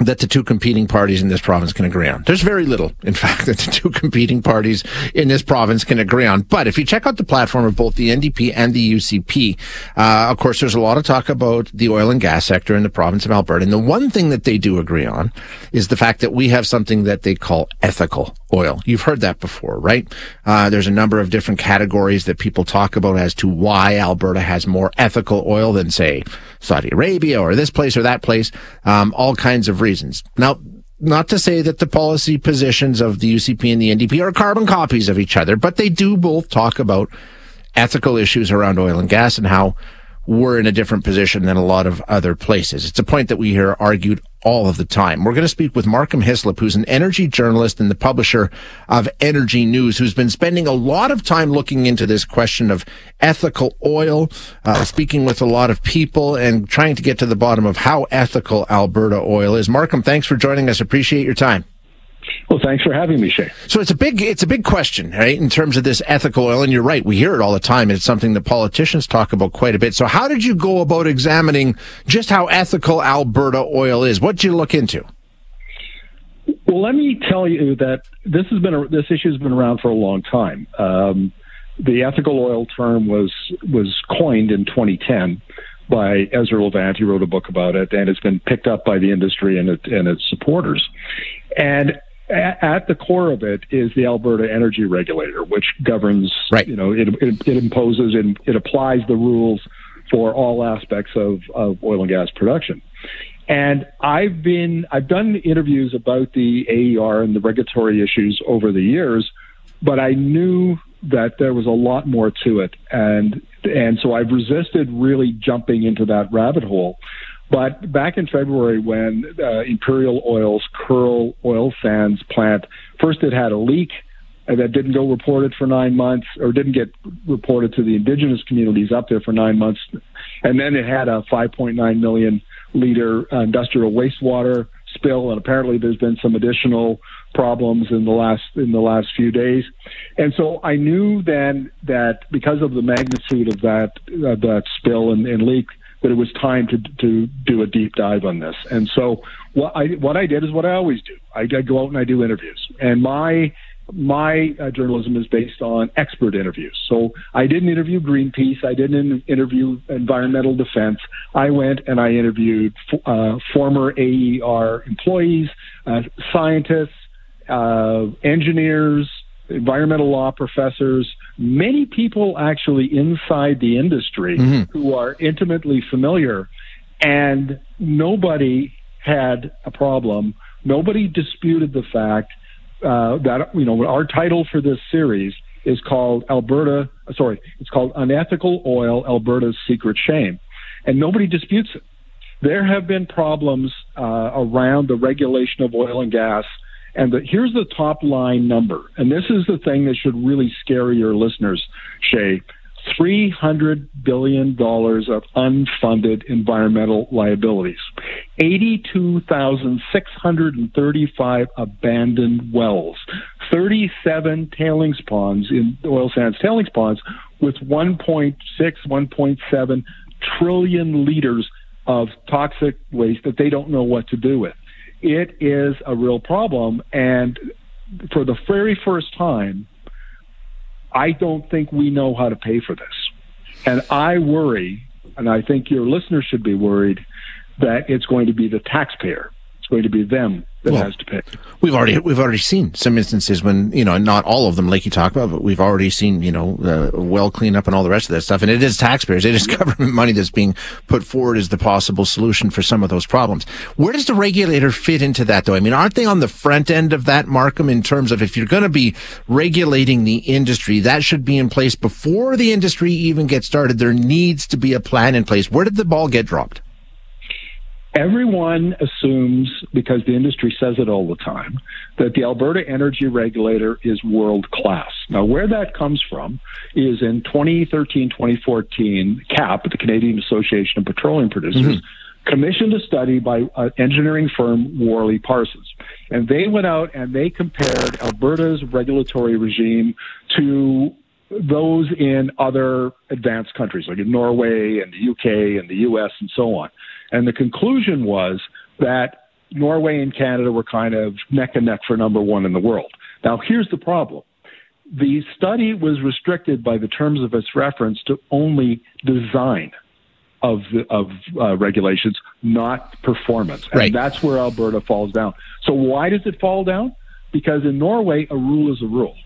that the two competing parties in this province can agree on. There's very little, in fact, that the two competing parties in this province can agree on. But if you check out the platform of both the NDP and the UCP, uh, of course, there's a lot of talk about the oil and gas sector in the province of Alberta. And the one thing that they do agree on is the fact that we have something that they call ethical oil. You've heard that before, right? Uh, there's a number of different categories that people talk about as to why Alberta has more ethical oil than, say, Saudi Arabia or this place or that place. Um, all kinds of reasons. Now, not to say that the policy positions of the UCP and the NDP are carbon copies of each other, but they do both talk about ethical issues around oil and gas and how we're in a different position than a lot of other places. It's a point that we hear argued all of the time. We're going to speak with Markham Hislop, who's an energy journalist and the publisher of Energi News, who's been spending a lot of time looking into this question of ethical oil, uh, speaking with a lot of people and trying to get to the bottom of how ethical Alberta oil is. Markham, thanks for joining us. Appreciate your time. Well, thanks for having me, Shay. So it's a big, it's a big question, right? In terms of this ethical oil, and you're right, we hear it all the time. It's something that politicians talk about quite a bit. So how did you go about examining just how ethical Alberta oil is? What did you look into? Well, let me tell you that this has been a, this issue has been around for a long time. Um, the ethical oil term was was coined in 2010 by Ezra Levant. He wrote a book about it, and it's been picked up by the industry and, it, and its supporters. And at the core of it is the Alberta Energy Regulator, which governs, right. you know, it, it, it imposes and it applies the rules for all aspects of, of oil and gas production. And I've been, I've done interviews about the AER and the regulatory issues over the years, but I knew that there was a lot more to it. And, and so I've resisted really jumping into that rabbit hole. But back in February, when uh, Imperial Oil's Kearl oil sands plant first it had a leak that didn't go reported for nine months, or didn't get reported to the indigenous communities up there for nine months, and then it had a 5.9 million liter industrial wastewater spill, and apparently there's been some additional problems in the last in the last few days, and so I knew then that because of the magnitude of that uh, that spill and, and leak, that it was time to to do a deep dive on this. And so what I what I did is what I always do. I, I go out and I do interviews, and my my uh, journalism is based on expert interviews. So I didn't interview Greenpeace. I didn't interview Environmental Defense. I went and I interviewed uh, former AER employees, uh, scientists, uh, engineers, environmental law professors, many people actually inside the industry mm-hmm. who are intimately familiar, and nobody had a problem. Nobody disputed the fact uh, that you know our title for this series is called Alberta. Sorry, it's called Unethical Oil: Alberta's Secret Shame, and nobody disputes it. There have been problems uh, around the regulation of oil and gas and the, here's the top line number. And this is the thing that should really scare your listeners, Shay. $300 billion of unfunded environmental liabilities, 82,635 abandoned wells, 37 tailings ponds in oil sands tailings ponds with 1.6, 1.7 trillion liters of toxic waste that they don't know what to do with it is a real problem. And for the very first time, I don't think we know how to pay for this. And I worry, and I think your listeners should be worried, that it's going to be the taxpayer. Going to be them that well, has to pay. We've already we've already seen some instances when you know not all of them like you talk about, but we've already seen you know uh, well cleanup and all the rest of that stuff. And it is taxpayers, it is government money that's being put forward as the possible solution for some of those problems. Where does the regulator fit into that, though? I mean, aren't they on the front end of that, Markham, in terms of if you're going to be regulating the industry, that should be in place before the industry even gets started. There needs to be a plan in place. Where did the ball get dropped? Everyone assumes, because the industry says it all the time, that the Alberta Energy Regulator is world class. Now, where that comes from is in 2013 2014, CAPP, the Canadian Association of Petroleum Producers, mm-hmm. commissioned a study by an engineering firm, Worley Parsons. And they went out and they compared Alberta's regulatory regime to those in other advanced countries, like in Norway and the UK and the US and so on. And the conclusion was that Norway and Canada were kind of neck and neck for number one in the world. Now, here's the problem. The study was restricted by the terms of its reference to only design of the, of uh, regulations, not performance, and right. that's where Alberta falls down. So why does it fall down? Because in Norway, a rule is a rule,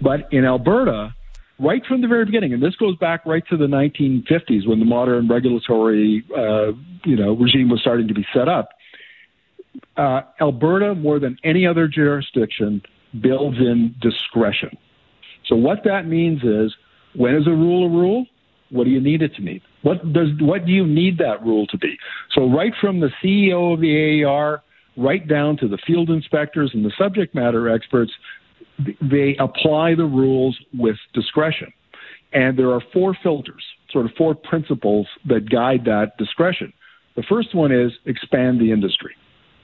but in Alberta, right from the very beginning, and this goes back right to the 1950s when the modern regulatory uh, you know regime was starting to be set up. Uh, Alberta, more than any other jurisdiction, builds in discretion. So what that means is, when is a rule a rule? What do you need it to mean? What does what do you need that rule to be? So right from the CEO of the AER right down to the field inspectors and the subject matter experts, they apply the rules with discretion. And there are four filters, sort of four principles that guide that discretion. The first one is expand the industry.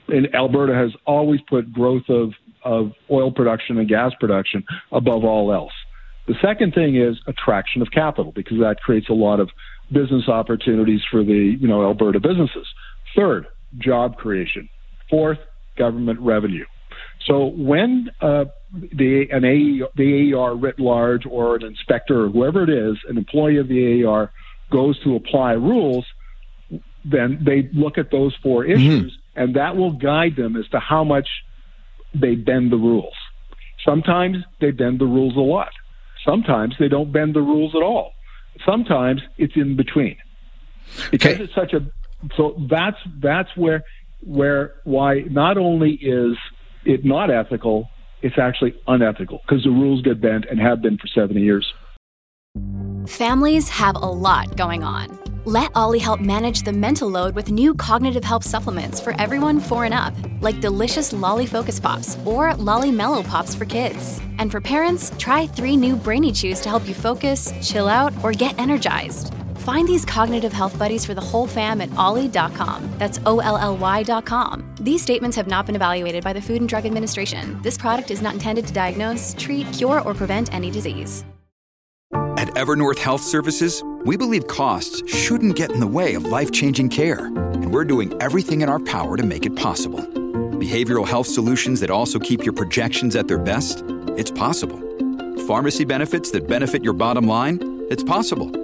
And Alberta has always put growth of, of oil production and gas production above all else. The second thing is attraction of capital because that creates a lot of business opportunities for the you know Alberta businesses. Third, job creation. Fourth, government revenue. So when uh, the an AER, the AER writ large or an inspector or whoever it is, an employee of the AER goes to apply rules, then they look at those four mm-hmm. issues, mm-hmm. and that will guide them as to how much they bend the rules. Sometimes they bend the rules a lot. Sometimes they don't bend the rules at all. Sometimes it's in between. Because okay. it's such a so that's that's where where why not only is it not ethical, it's actually unethical because the rules get bent and have been for 70 years. Families have a lot going on. Let Olly help manage the mental load with new cognitive help supplements for everyone four and up, like delicious Lolly Focus Pops or Lolly Mellow Pops for kids. And for parents, try three new Brainy Chews to help you focus, chill out, or get energized. Find these cognitive health buddies for the whole fam at olly.com. That's O L L Y.com. These statements have not been evaluated by the Food and Drug Administration. This product is not intended to diagnose, treat, cure, or prevent any disease. At Evernorth Health Services, we believe costs shouldn't get in the way of life changing care, and we're doing everything in our power to make it possible. Behavioral health solutions that also keep your projections at their best? It's possible. Pharmacy benefits that benefit your bottom line? It's possible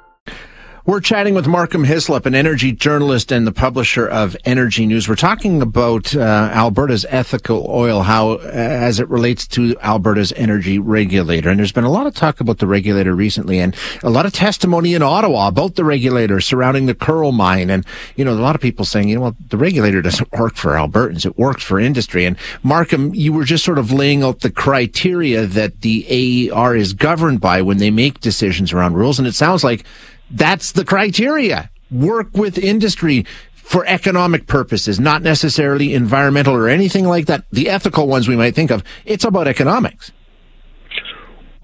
We're chatting with Markham Hislop, an energy journalist and the publisher of Energi News. We're talking about uh, Alberta's ethical oil, how uh, as it relates to Alberta's energy regulator. And there's been a lot of talk about the regulator recently, and a lot of testimony in Ottawa about the regulator surrounding the Kearl mine. And you know, a lot of people saying, you know, well, the regulator doesn't work for Albertans; it works for industry. And Markham, you were just sort of laying out the criteria that the AER is governed by when they make decisions around rules, and it sounds like that's the criteria. Work with industry for economic purposes, not necessarily environmental or anything like that. The ethical ones we might think of. It's about economics.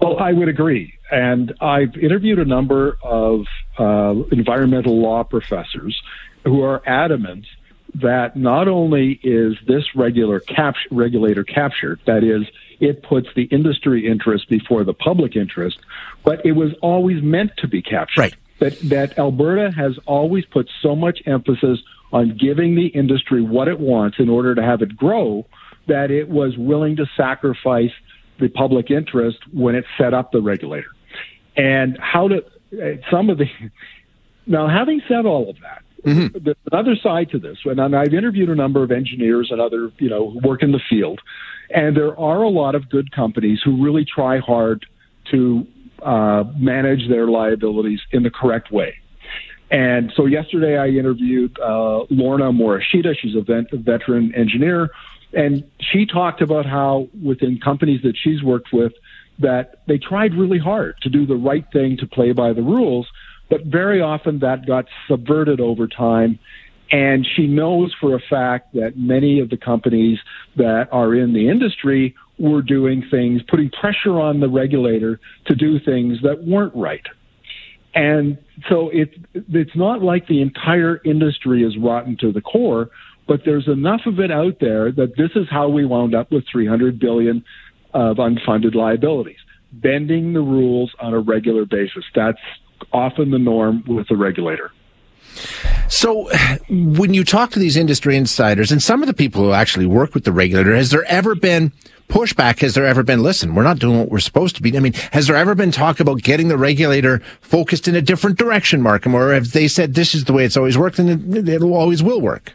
Well, I would agree. And I've interviewed a number of uh, environmental law professors who are adamant that not only is this regular cap- regulator captured, that is, it puts the industry interest before the public interest, but it was always meant to be captured. Right that, that Alberta has always put so much emphasis on giving the industry what it wants in order to have it grow that it was willing to sacrifice the public interest when it set up the regulator. And how to, some of the, now having said all of that, Mm-hmm. There's another side to this, and I've interviewed a number of engineers and other, you know, who work in the field, and there are a lot of good companies who really try hard to uh, manage their liabilities in the correct way. And so yesterday I interviewed uh, Lorna Morishita. She's a, vet- veteran engineer. And she talked about how within companies that she's worked with, that they tried really hard to do the right thing to play by the rules, but very often that got subverted over time. And she knows for a fact that many of the companies that are in the industry were doing things, putting pressure on the regulator to do things that weren't right. And so it, it's not like the entire industry is rotten to the core, but there's enough of it out there that this is how we wound up with 300 billion of unfunded liabilities, bending the rules on a regular basis. That's often the norm with the regulator. So, when you talk to these industry insiders and some of the people who actually work with the regulator, has there ever been pushback? Has there ever been, listen, we're not doing what we're supposed to be? I mean, has there ever been talk about getting the regulator focused in a different direction, Markham? Or have they said this is the way it's always worked and it, it always will work?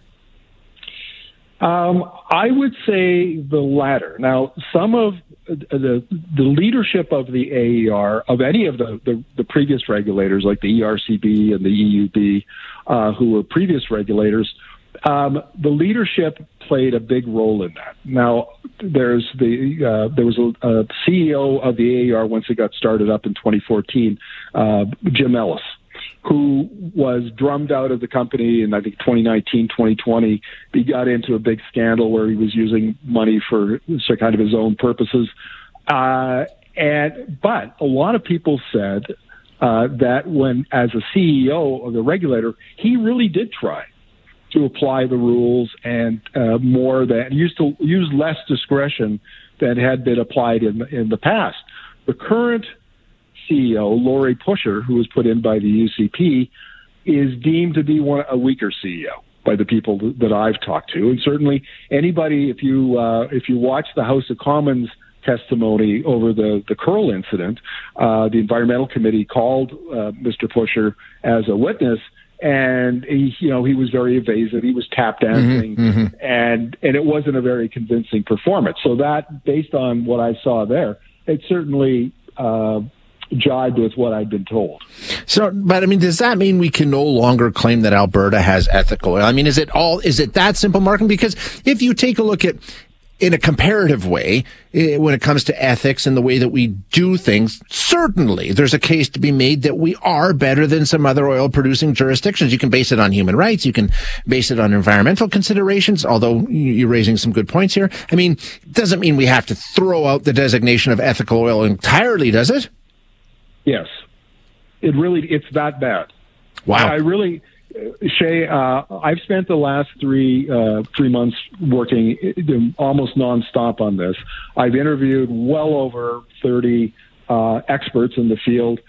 Um, I would say the latter. Now, some of the the leadership of the AER of any of the, the, the previous regulators like the ERCB and the EUB, uh, who were previous regulators, um, the leadership played a big role in that. Now, there's the uh, there was a, a, CEO of the AER once it got started up in 2014, uh, Jim Ellis who was drummed out of the company in I think 2019, 2020. He got into a big scandal where he was using money for kind of his own purposes. Uh, and but a lot of people said uh, that when, as a CEO of the regulator, he really did try to apply the rules and uh, more that used to use less discretion than had been applied in in the past. The current CEO, Laurie Pushor, who was put in by the UCP, is deemed to be one a weaker CEO by the people that I've talked to, and certainly anybody if you uh, if you watch the House of Commons testimony over the the Kearl incident, uh, the Environmental Committee called uh, Mr. Pushor as a witness, and he you know he was very evasive. He was tap dancing, mm-hmm, mm-hmm. and and it wasn't a very convincing performance. So that, based on what I saw there, it certainly. Uh, jibed with what I'd been told. So, but I mean, does that mean we can no longer claim that Alberta has ethical? I mean, is it all, is it that simple, Markham? Because if you take a look at, in a comparative way, eh, when it comes to ethics and the way that we do things, certainly there's a case to be made that we are better than some other oil producing jurisdictions. You can base it on human rights. You can base it on environmental considerations, although you're raising some good points here. I mean, doesn't mean we have to throw out the designation of ethical oil entirely, does it? Yes, it really it's that bad. Wow. I really, Shay. Uh, I've spent the last three uh, three months working uh, almost nonstop on this. I've interviewed well over thirty uh, experts in the field.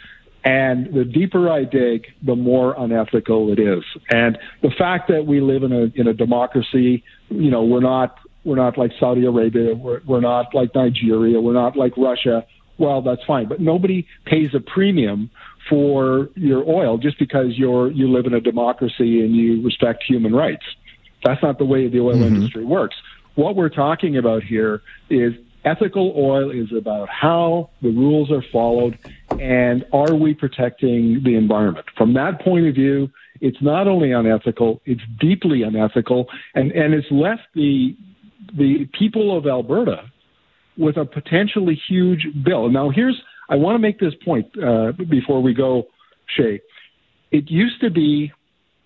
And the deeper I dig, the more unethical it is. And the fact that we live in a in a democracy, you know, we're not we're not like Saudi Arabia, we're, we're not like Nigeria, we're not like Russia well, that's fine. But nobody pays a premium for your oil just because you're you live in a democracy and you respect human rights. That's not the way the oil mm-hmm. industry works. What we're talking about here is ethical oil is about how the rules are followed and are we protecting the environment. From that point of view, it's not only unethical, it's deeply unethical and, and it's left the the people of Alberta with a potentially huge bill. Now, here's I want to make this point uh, before we go, Shay. It used to be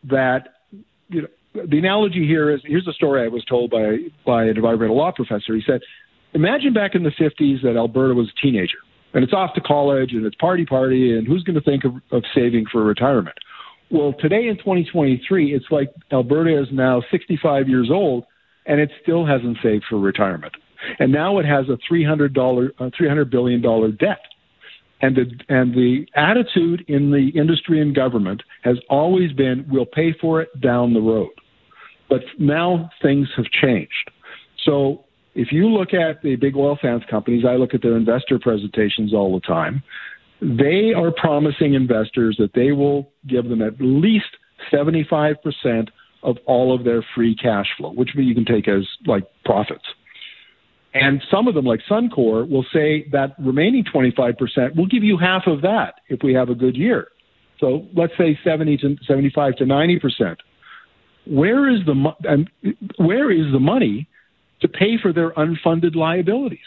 that you know the analogy here is here's a story I was told by by an environmental law professor. He said, imagine back in the 50s that Alberta was a teenager and it's off to college and it's party party and who's going to think of, of saving for retirement? Well, today in 2023, it's like Alberta is now 65 years old and it still hasn't saved for retirement and now it has a three hundred dollar, uh, three hundred billion dollar debt. And the and the attitude in the industry and government has always been, we'll pay for it down the road. But now things have changed. So if you look at the big oil sands companies, I look at their investor presentations all the time. They are promising investors that they will give them at least 75% of all of their free cash flow, which you can take as like profits. And some of them, like Suncor, will say that remaining 25%, we'll give you half of that if we have a good year. So let's say 70 to 75 to 90 percent. Where is the mo- and where is the money to pay for their unfunded liabilities?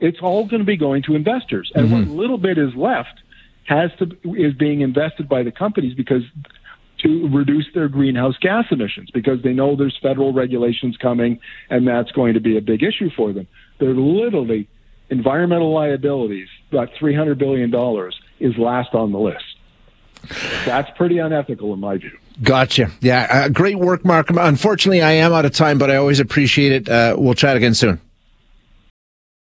It's all going to be going to investors, and what mm-hmm. little bit is left has to is being invested by the companies because to reduce their greenhouse gas emissions because they know there's federal regulations coming and that's going to be a big issue for them. They're literally environmental liabilities, about $300 billion is last on the list. That's pretty unethical in my view. Gotcha. Yeah, uh, great work, Mark. Unfortunately, I am out of time, but I always appreciate it. Uh, we'll chat again soon.